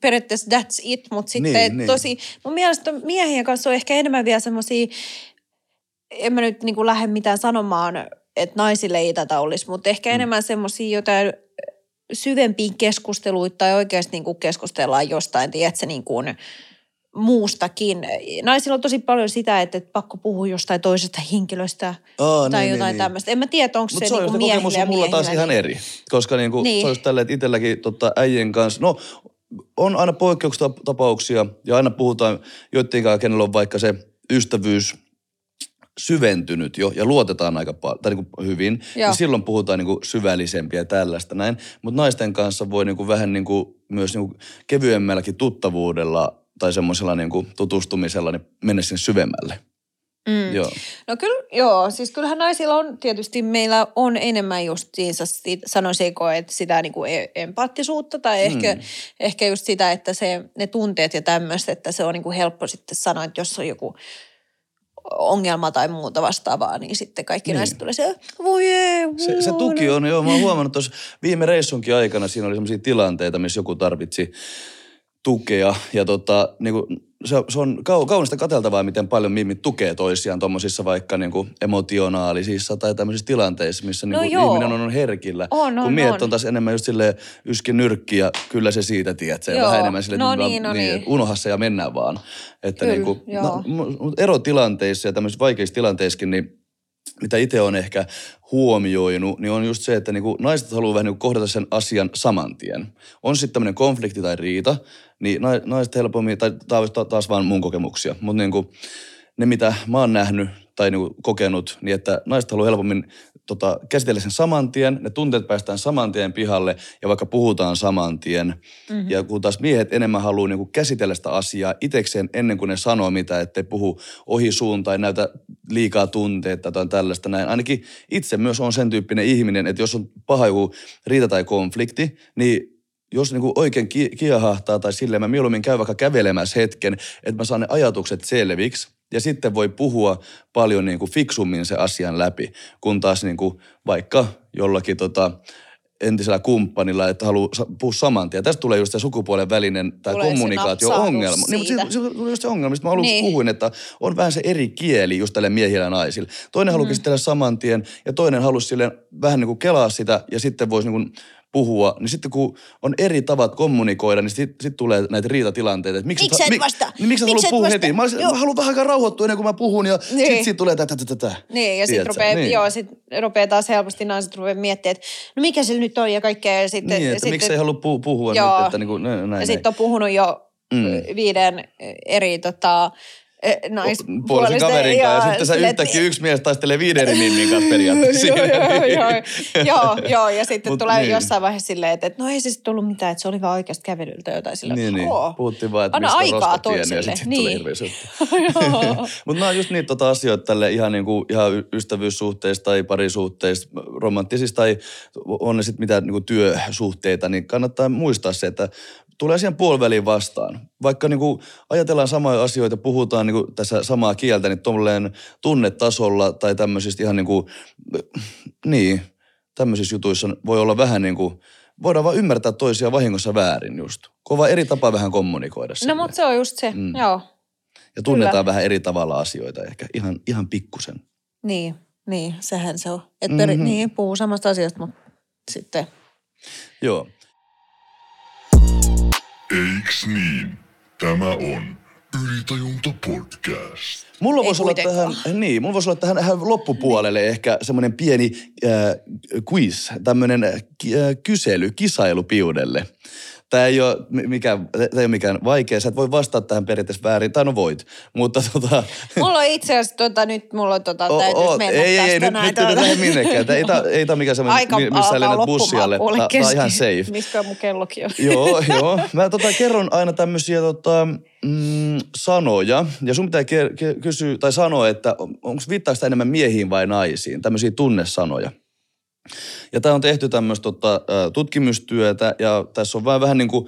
periaatteessa that's it, mutta sitten Niin, niin, niin. tosi, mun mielestä miehien kanssa on ehkä enemmän vielä semmosia, en mä nyt niinku lähde mitään sanomaan, että naisille ei tätä olisi, mutta ehkä Mm. mm. enemmän semmosia jotain syvempiin keskusteluita tai oikeasti niinku keskustellaan jostain, tiedätkö, niin kuin muustakin. Naisilla on tosi paljon sitä, että, pakko puhua jostain toisesta henkilöstä Aa, tai niin, jotain niin, tämmöistä. En mä tiedä, onko se, se on niinku kokemus miehillä ja mulla taas miehillä. ihan eri. Koska niinku, Niin. se olisi tälleen, että itselläkin tota, äijien kanssa, no on aina poikkeustapauksia ja aina puhutaan joiden kanssa, kenellä on vaikka se ystävyys syventynyt jo ja luotetaan aika paljon, tai niin kuin hyvin, Joo. niin silloin puhutaan niin kuin syvällisempiä ja tällaista näin. Mutta naisten kanssa voi niin kuin vähän niin kuin, myös niin kuin kevyemmälläkin tuttavuudella tai semmoisella niin kuin tutustumisella niin mennä sinne syvemmälle. Mm. Joo. No kyllä, joo, siis kyllähän naisilla on tietysti, meillä on enemmän justiinsa, sanoisinko, että sitä niin kuin e- empaattisuutta tai ehkä, Mm. ehkä just sitä, että se, ne tunteet ja tämmöistä, että se on niin kuin helppo sitten sanoa, että jos on joku ongelma tai muuta vastaavaa, niin sitten kaikki Niin. naiset tulee se, voi ei, Se, se tuki on, joo, mä oon huomannut tuossa viime reissunkin aikana, siinä oli sellaisia tilanteita, missä joku tarvitsi tukea. Ja tota, niin kuin, se, se on kau, kaunista katseltavaa, miten paljon mimit tukee toisiaan tuommoisissa vaikka niin kuin emotionaalisissa tai tämmöisissä tilanteissa, missä niin No kuin joo. ihminen on, on herkillä. On, Kun on, miehet on. on taas enemmän just silleen yski nyrkki ja kyllä se siitä, tiedät, se Joo. vähän enemmän silleen, No niin, no niin, niin. että unoha se ja mennään vaan. Että Kyllä, niin kuin, no, erotilanteissa ja tämmöisissä vaikeissa tilanteissakin, niin mitä itse on ehkä huomioinut, niin on just se, että niinku naiset haluaa vähän niinku kohdata sen asian saman tien. On sitten tämmöinen konflikti tai riita, niin nai- naiset helpommin, tai taas, taas vaan mun kokemuksia, mutta niinku, ne mitä mä oon nähnyt tai niinku kokenut, niin että naiset haluaa helpommin tota, käsitellä sen saman tien, ne tunteet päästään saman tien pihalle ja vaikka puhutaan saman tien. Mm-hmm. Ja kun taas miehet enemmän haluaa niinku käsitellä sitä asiaa itekseen ennen kuin ne sanoo mitä, ettei puhu ohi suun tai näytä liikaa tunteita tai tällaista näin. Ainakin itse myös on sen tyyppinen ihminen, että jos on paha joku riita tai konflikti, niin jos niinku oikein ki- kiehahtaa tai silleen, mä mieluummin käyn vaikka kävelemässä hetken, että mä saan ne ajatukset selviksi. Ja sitten voi puhua paljon niinku fiksummin se asian läpi, kun taas niinku vaikka jollakin tota, entisellä kumppanilla, että haluaa puhua saman tien. Tästä tulee just se sukupuolen välinen tai Tulee kommunikaatio-ongelma. Niin, mutta se, se tulee just se ongelma, mistä mä aluksi Niin. puhuin, että on vähän se eri kieli just tälle miehillä ja naisille. Toinen haluaa käsitellä saman tien ja toinen halusi silleen vähän niin kuin kelaa sitä ja sitten voisi niin kuin puhua, niin sitten kun on eri tavat kommunikoida, niin sitten sit tulee näitä riitatilanteita. Että miksi, Miksi et vastaa? Niin, miksi et Miksi halua et puhua heti? Mä, mä haluan vähän aikaa rauhoittua ennen kuin mä puhun ja Niin. sitten sit tulee tätä, tätä, tätä. Niin, ja sitten rupeaa, niin. joo, sit rupeaa taas helposti naiset rupeaa miettimään, että no mikä se nyt on ja kaikkea. Ja sitten, Niin, että sitten, miksi ei halua pu- puhua Joo. nyt, että niin kuin, näin, ja sitten on puhunut jo mm. viiden eri tota, eh, puolisen naispuolisten. kaverin kanssa ja sitten sä yhtäkkiä yksi mies taistelee viiden eri mimmin kanssa periaatteessa. joo, joo, joo, joo, joo, ja sitten Mut tulee niin. jossain vaiheessa silleen, että, että no ei se sitten tullut mitään, että se oli vaan oikeasta kävelyltä jotain silleen. Niin, niin. Puhuttiin vaan, että Anna mistä on aikaa tiennyt ja sitten niin. Niin. hirveä. Mutta nämä on just niitä tota asioita tälle ihan, niinku, ihan ystävyyssuhteista tai parisuhteista, romanttisista tai on ne sitten mitä niinku työsuhteita, niin kannattaa muistaa se, että tulee siihen puoliväliin vastaan. Vaikka niinku ajatellaan samoja asioita, puhutaan niinku tässä samaa kieltä, niin tuommoilleen tunnetasolla tai tämmöisistä ihan niinku, niin, tämmöisissä jutuissa voi olla vähän niin kuin, voidaan vaan ymmärtää toisia vahingossa väärin just. Kova eri tapa vähän kommunikoida No silleen. mutta se on just se, Mm. joo. Ja tunnetaan kyllä. vähän eri tavalla asioita ehkä, ihan, ihan pikkusen. Niin, niin, sehän se on. Et peri, Mhm. mm-hmm. Niin, puhuu samasta asiasta, mutta sitten Joo. Eiks niin? Tämä on Ylitajunta podcast. Mulla voisi olla tähän, niin, mulla voisi olla tähän, tähän loppupuolelle ehkä semmoinen pieni äh, quiz, tämmöinen äh, kysely, kisailu piudelle. Tämä ei ole mikään, tää ei ole mikään vaikea, sä et voi vastata tähän periaatteessa väärin, tai no voit, mutta tota... Mulla on itse asiassa, tota, nyt mulla on tota, O- täytyisi o- mennä ei, ei, tästä ei, nyt, näin. nyt ei minnekään. Tää Ei tämä ei tää mikään semmoinen, Aika mi- missä lennät bussialle. Tämä on ihan safe. Miskä mun kellokin on? joo, joo. Mä tota, kerron aina tämmöisiä tota, mm, sanoja. Ja sun pitää ke- ke- kysyä tai sanoa, että onko viittaa sitä enemmän miehiin vai naisiin. Tämmöisiä tunnesanoja. Ja tämä on tehty tämmöistä tota, tutkimustyötä ja tässä on vähän, vähän niin kuin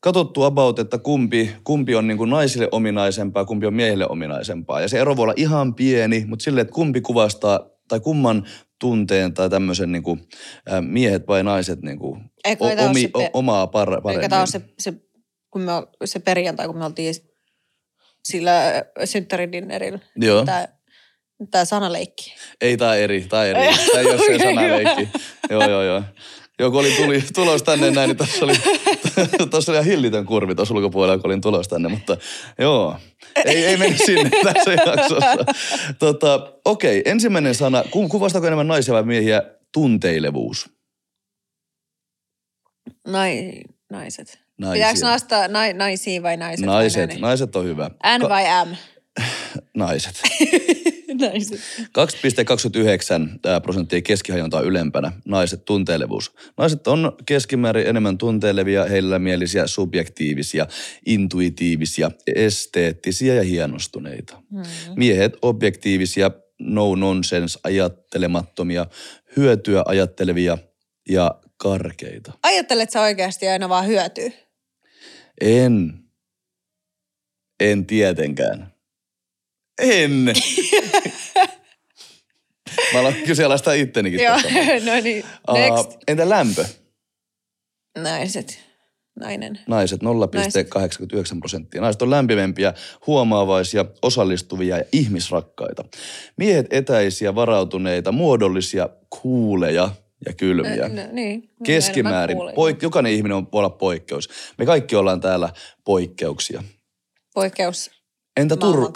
katsottu about, että kumpi, kumpi on niin kuin naisille ominaisempaa, kumpi on miehille ominaisempaa. Ja se ero voi olla ihan pieni, mutta silleen, että kumpi kuvastaa tai kumman tunteen tai tämmöisen niin kuin, ä, miehet vai naiset niin kuin, ole omi, se pe- o, omaa par, paremmin. Eikä tämä ole se, se, kun me, se perjantai, kun me oltiin sillä synttäridinnerillä. Joo. Tämä, tämä sanaleikki. Ei, tää eri, tää eri. Tää ei ole se sanaleikki. Joo, joo, joo. Joo, kun olin tuli, tulos tänne näin, niin tuossa oli, tossa oli ihan hillitön kurvi tuossa ulkopuolella, kun olin tulos tänne, mutta joo. Ei, ei mennä sinne tässä jaksossa. Tota, okei, ensimmäinen sana. Ku, kuvastaako enemmän naisia vai miehiä? Tunteilevuus. Nai, naiset. Naisia. Pitääkö naista nai, naisia vai naiset? vai Naiset, näin? naiset on hyvä. N vai M? Naiset. Naiset. 2,29 ää, prosenttia keskihajontaa ylempänä naiset tunteilevuus. Naiset on keskimäärin enemmän tunteilevia, heillä mielisiä, subjektiivisia, intuitiivisia, esteettisiä ja hienostuneita. Hmm. Miehet objektiivisia, no nonsense, ajattelemattomia, hyötyä ajattelevia ja karkeita. Ajattelet sä oikeasti aina vaan hyötyy? En. En tietenkään. En. Mä aloin kyseenalaistaa ittenikin Joo, no niin. Next. Uh, entä lämpö? Naiset. Nainen. Naiset 0,89 prosenttia. Naiset on lämpimempiä, huomaavaisia, osallistuvia ja ihmisrakkaita. Miehet etäisiä, varautuneita, muodollisia, kuuleja ja kylmiä. No, no, niin. Keskimäärin. Enemmän Poik- jokainen ihminen on, voi olla poikkeus. Me kaikki ollaan täällä poikkeuksia. Poikkeus Entä tur-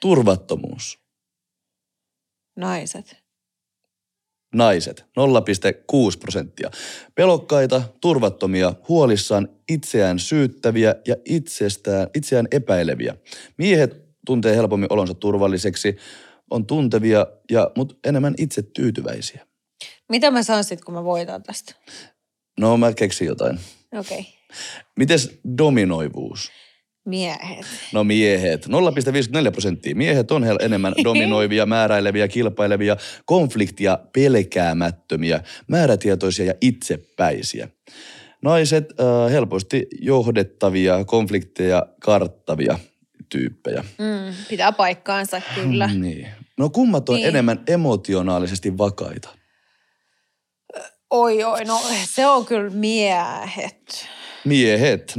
turvattomuus? Naiset. Naiset 0,6 prosenttia. Pelokkaita, turvattomia, huolissaan, itseään syyttäviä ja itsestään, itseään epäileviä. Miehet tuntee helpommin olonsa turvalliseksi, on tuntevia, ja, mutta enemmän itse tyytyväisiä. Mitä mä saan sit, kun mä voitan tästä? No mä keksin jotain. Okei. Okay. Mites dominoivuus? Miehet. No miehet, 0,54 prosenttia. Miehet on enemmän dominoivia, määräileviä, kilpailevia, konfliktia pelkäämättömiä, määrätietoisia ja itsepäisiä. Naiset äh, helposti johdettavia, konflikteja karttavia tyyppejä. Mm, pitää paikkaansa kyllä. Niin. No kummat on Niin. enemmän emotionaalisesti vakaita? Oi oi, no se on kyllä miehet. Miehet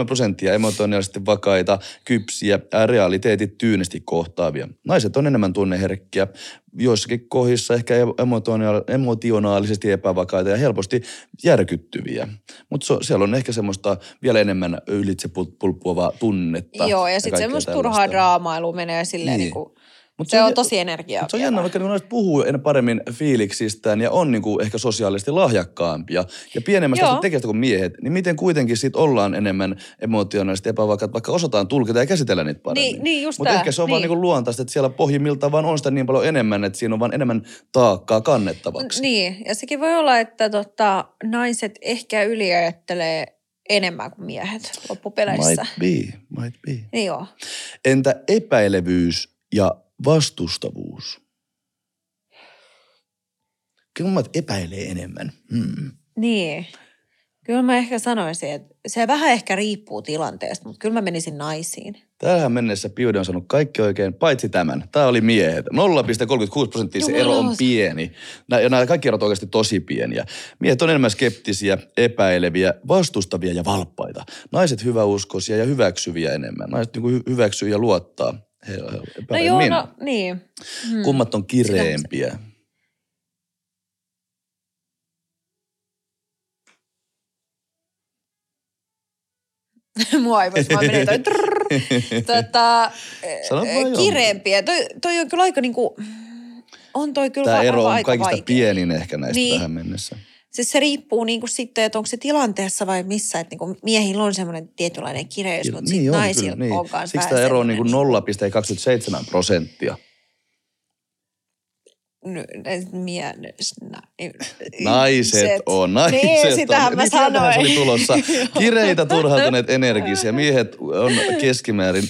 0,53 prosenttia emotionaalisesti vakaita, kypsiä, realiteetit tyynesti kohtaavia. Naiset on enemmän tunneherkkiä, joissakin kohdissa ehkä emotionaal- emotionaalisesti epävakaita ja helposti järkyttyviä. Mutta siellä on ehkä semmoista vielä enemmän ylitse pul- pulppuavaa tunnetta. Joo, ja sitten kaikkea semmoista turhaa draamailu menee silleen Niin. niin. kuin, Mut se on jä- tosi energiaa. Se on jännä, vaikka niin naiset puhuu en paremmin fiiliksistään ja on niinku ehkä sosiaalisesti lahjakkaampia ja pienemmästä tekijästä kuin miehet, niin miten kuitenkin sit ollaan enemmän emotionaalisesti epävakaat, vaikka osataan tulkita ja käsitellä niitä paremmin. Niin, niin just Mutta ehkä se on vaan niin. niinku luontaista, että siellä pohjimmiltaan vaan on sitä niin paljon enemmän, että siinä on vaan enemmän taakkaa kannettavaksi. Niin, ja sekin voi olla, että tota, naiset ehkä yliajattelee enemmän kuin miehet loppupeleissä. Might be, might be. Niin joo. Entä epäilevyys ja vastustavuus? Kyllä mä epäilee enemmän. Hmm. Niin. Kyllä mä ehkä sanoisin, että se vähän ehkä riippuu tilanteesta, mutta kyllä mä menisin naisiin. Tähän mennessä Piude on sanonut kaikki oikein, paitsi tämän. Tämä oli miehet. 0,36 prosenttia se ero on pieni. Nä- Ja nämä kaikki erot oikeasti tosi pieniä. Miehet on enemmän skeptisiä, epäileviä, vastustavia ja valppaita. Naiset hyväuskoisia ja hyväksyviä enemmän. Naiset niin hy- hyväksyy ja luottaa No paremmin. joo, no niin. Hmm. Kummat on kireempiä. Mua ei voisi vaan menee toi tota, eh, kireempiä. Toi, toi on kyllä aika niinku, on toi kyllä Tämä ero on kaikista vaikea. pienin ehkä näistä Niin. tähän mennessä. Siis se riippuu niinku sitten, että onko se tilanteessa vai missä. Että niinku miehillä on semmoinen tietynlainen kireys, mutta sitten Niin on naisilla kyllä, niin. on kanssa Siksi tämä ero on niin kuin 0,27 prosenttia. Naiset on, naiset niin, on. sitähän mä Niin oli sanoin. tulossa. Kireitä, turhautuneet, energisiä. Miehet on keskimäärin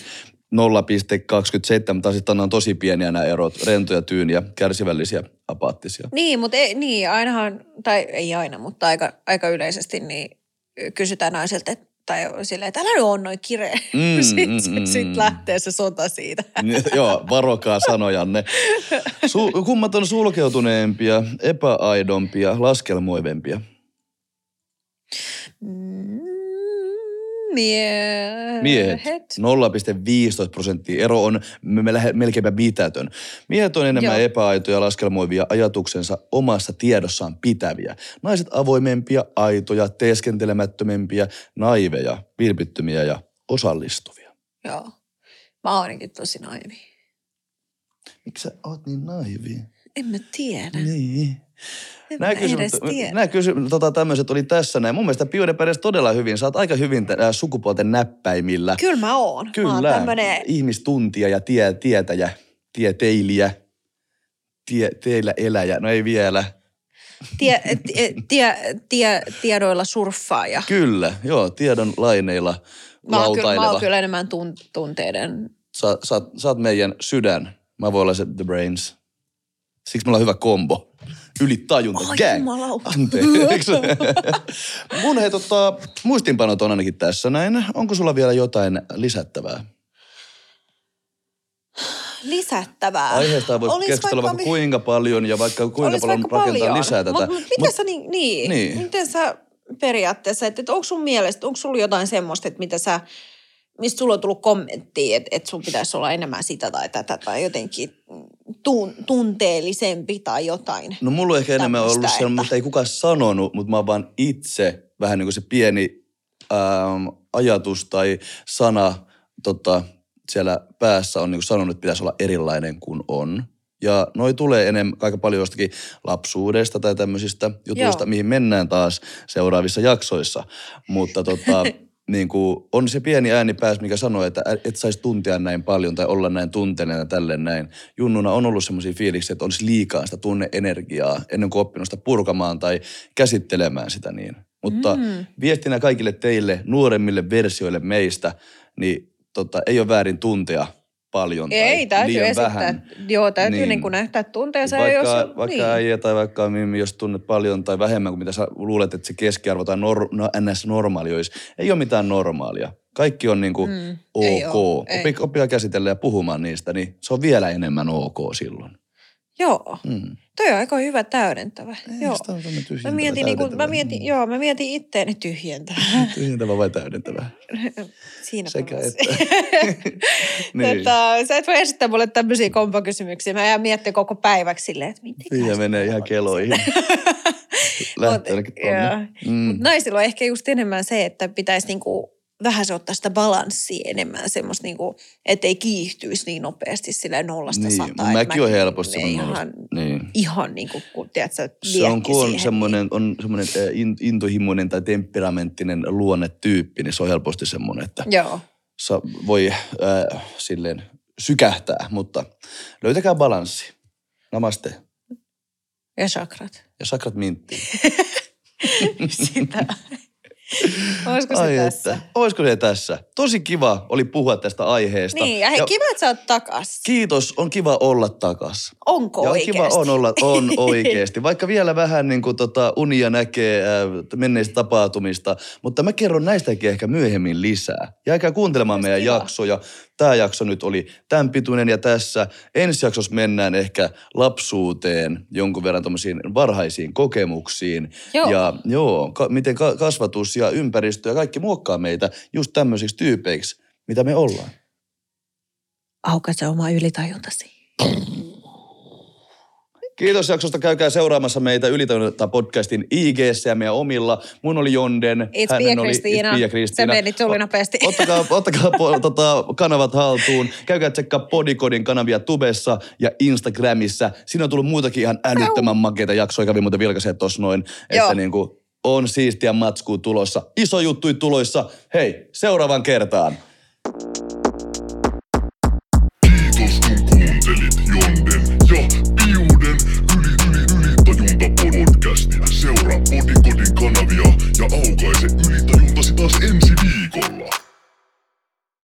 0,27, mutta sitten on tosi pieniä nämä erot. Rentoja, tyyniä, kärsivällisiä, apaattisia. Niin, mutta ei, niin, ainahan, tai ei aina, mutta aika, aika yleisesti niin kysytään naiselta, että tai silleen, että älä nyt on noin kireä. Mm, sitten mm, sit, mm, sit mm. lähtee se sota siitä. Niin, Joo, varokaa sanojanne. Su- kummat on sulkeutuneempia, epäaidompia, laskelmoivempia? Mm, miehet. Miehet 0,15 prosenttia. Ero on melkeinpä mitätön. Miehet on enemmän Joo. epäaitoja, laskelmoivia, ajatuksensa omassa tiedossaan pitäviä. Naiset avoimempia, aitoja, teeskentelemättömämpiä, naiveja, vilpittömiä ja osallistuvia. Joo. Mä oon ainakin tosi naivi. Miksi sä oot niin naivi? En mä tiedä. Niin. Nämä, mä kysy- edes tiedä. nämä kysy- tota, tämmöiset oli tässä näin. Mun mielestä pärjäsi todella hyvin. Oot aika hyvin äh, sukupuolten näppäimillä. Kyllä mä oon. Mä oon Kyllä. tämmönen, Ihmistuntija ja tie, tietäjä, tieteilijä, tie, teillä eläjä. No ei vielä. tie, tie, tie, tie, tiedoilla surffaaja. Kyllä, joo, tiedon laineilla Mä oon, kyllä, mä oon kyllä enemmän tun, tunteiden. Sä, sä, sä oot meidän sydän. Mä voin olla se The Brains. Siksi meillä on hyvä kombo. Yli tajunta Ai gang. Anteeksi. Mun hei, tota, muistinpanot on ainakin tässä näin. Onko sulla vielä jotain lisättävää? Lisättävää. Aiheesta voi Olis keskustella vaikka mi- kuinka paljon ja vaikka kuinka paljon vaikka rakentaa paljon. lisää tätä. Mut, mut miten sä niin, niin, Niin. niin, miten sä periaatteessa, että, että onko sun mielestä, onko sulla jotain semmoista, että mitä sä, mistä sulla on tullut kommenttia, että, että sun pitäisi olla enemmän sitä tai tätä tai jotenkin tun, tunteellisempi tai jotain. No mulla on ehkä enemmän ollut että- musta ei kukaan sanonut, mutta mä oon vaan itse vähän niin kuin se pieni ähm, ajatus tai sana tota, siellä päässä on niin kuin sanonut, että pitäisi olla erilainen kuin on. Ja noi tulee enemmän aika paljon jostakin lapsuudesta tai tämmöisistä jutuista, Joo. mihin mennään taas seuraavissa jaksoissa. Mutta tota, niin kuin, on se pieni ääni päässä, mikä sanoo, että et saisi tuntea näin paljon tai olla näin tunteena ja tälleen näin. Junnuna on ollut semmoisia fiiliksiä, että olisi liikaa sitä tunne-energiaa ennen kuin oppinut sitä purkamaan tai käsittelemään sitä niin. Mutta Mm. viestinä kaikille teille nuoremmille versioille meistä, niin tota, ei ole väärin tuntea paljon tai Ei, täytyy liian esittää. vähän. Joo, täytyy niin. Niin. Niin kuin näyttää tunteensa. Vaikka, jos, vaikka niin. äijä tai vaikka mimmi, jos tunnet paljon tai vähemmän kuin mitä sä luulet, että se keskiarvo tai nor, no, ns-normaali olisi, ei ole mitään normaalia. Kaikki on niinku Mm, ei ok. oo, ei. Opi, oppia käsitellä ja puhumaan niistä, niin se on vielä enemmän ok silloin. Joo, Mm. toi on aika hyvä täydentävä. joo. Sitä on Mä tyhjentävä, mietin, niin kuin, mä mietin, joo, mä mietin itteeni tyhjentävää. Tyhjentävä vai täydentävä? Siinä Sekä että. niin. tota, sä et voi esittää mulle tämmöisiä kompakysymyksiä. Mä jään miettimään koko päiväksi silleen, että miten Siinä menee ihan keloihin. Lähtee tonne. Mm. Mut naisilla on ehkä just enemmän se, että pitäisi niinku vähän se ottaa sitä balanssia enemmän, semmoista niinku, ettei kiihtyisi niin nopeasti sillä nollasta Niin, sataan. mäkin on mäkin helposti semmoinen ihan, nollasta- niin. ihan niinku, kun tiedät sä, Se on, kun on siihen, semmoinen, on semmoinen in- intohimoinen tai temperamenttinen luonnetyyppi, niin se on helposti semmoinen, että Niin, joo. sa, voi äh, silleen sykähtää, mutta löytäkää balanssi. Namaste. Ja chakrat. Ja sakrat minttiin. Sitä. Olisiko se Ai tässä? että, olisiko se tässä? Tosi kiva oli puhua tästä aiheesta. Niin, ja hei, kiva, että sä oot takas. Kiitos, on kiva olla takas. Onko ja on oikeasti? kiva on olla, on oikeasti. Vaikka vielä vähän niin kuin tota, unia näkee äh, menneistä tapahtumista, mutta mä kerron näistäkin ehkä myöhemmin lisää. Jääkää kuuntelemaan Olisi meidän kiva. jaksoja. Tämä jakso nyt oli tämän pituinen ja tässä. Ensi jaksossa mennään ehkä lapsuuteen, jonkun verran tuommoisiin varhaisiin kokemuksiin. Joo. Ja joo, ka- miten ka- kasvatus ja ympäristö ja kaikki muokkaa meitä just tämmöisiksi tyypeiksi, mitä me ollaan. Aukaise oma ylitajuntasi. Kiitos jaksosta. Käykää seuraamassa meitä Ylitajunta podcastin ig ja meidän omilla. Mun oli Jonden. It's hänen Pia oli Kristiina. It's Pia Se Kristiina. meni tuli nopeasti. Ottakaa, ottakaa po, tota, kanavat haltuun. Käykää tsekkaa Podikodin kanavia Tubessa ja Instagramissa. Siinä on tullut muitakin ihan älyttömän makeita jaksoja. Kävin muuten vilkaisemaan tossa noin. Joo. Että niinku, on siistiä matskua tulossa. Iso juttu tuloissa. Hei, seuraavan kertaan. Kiitos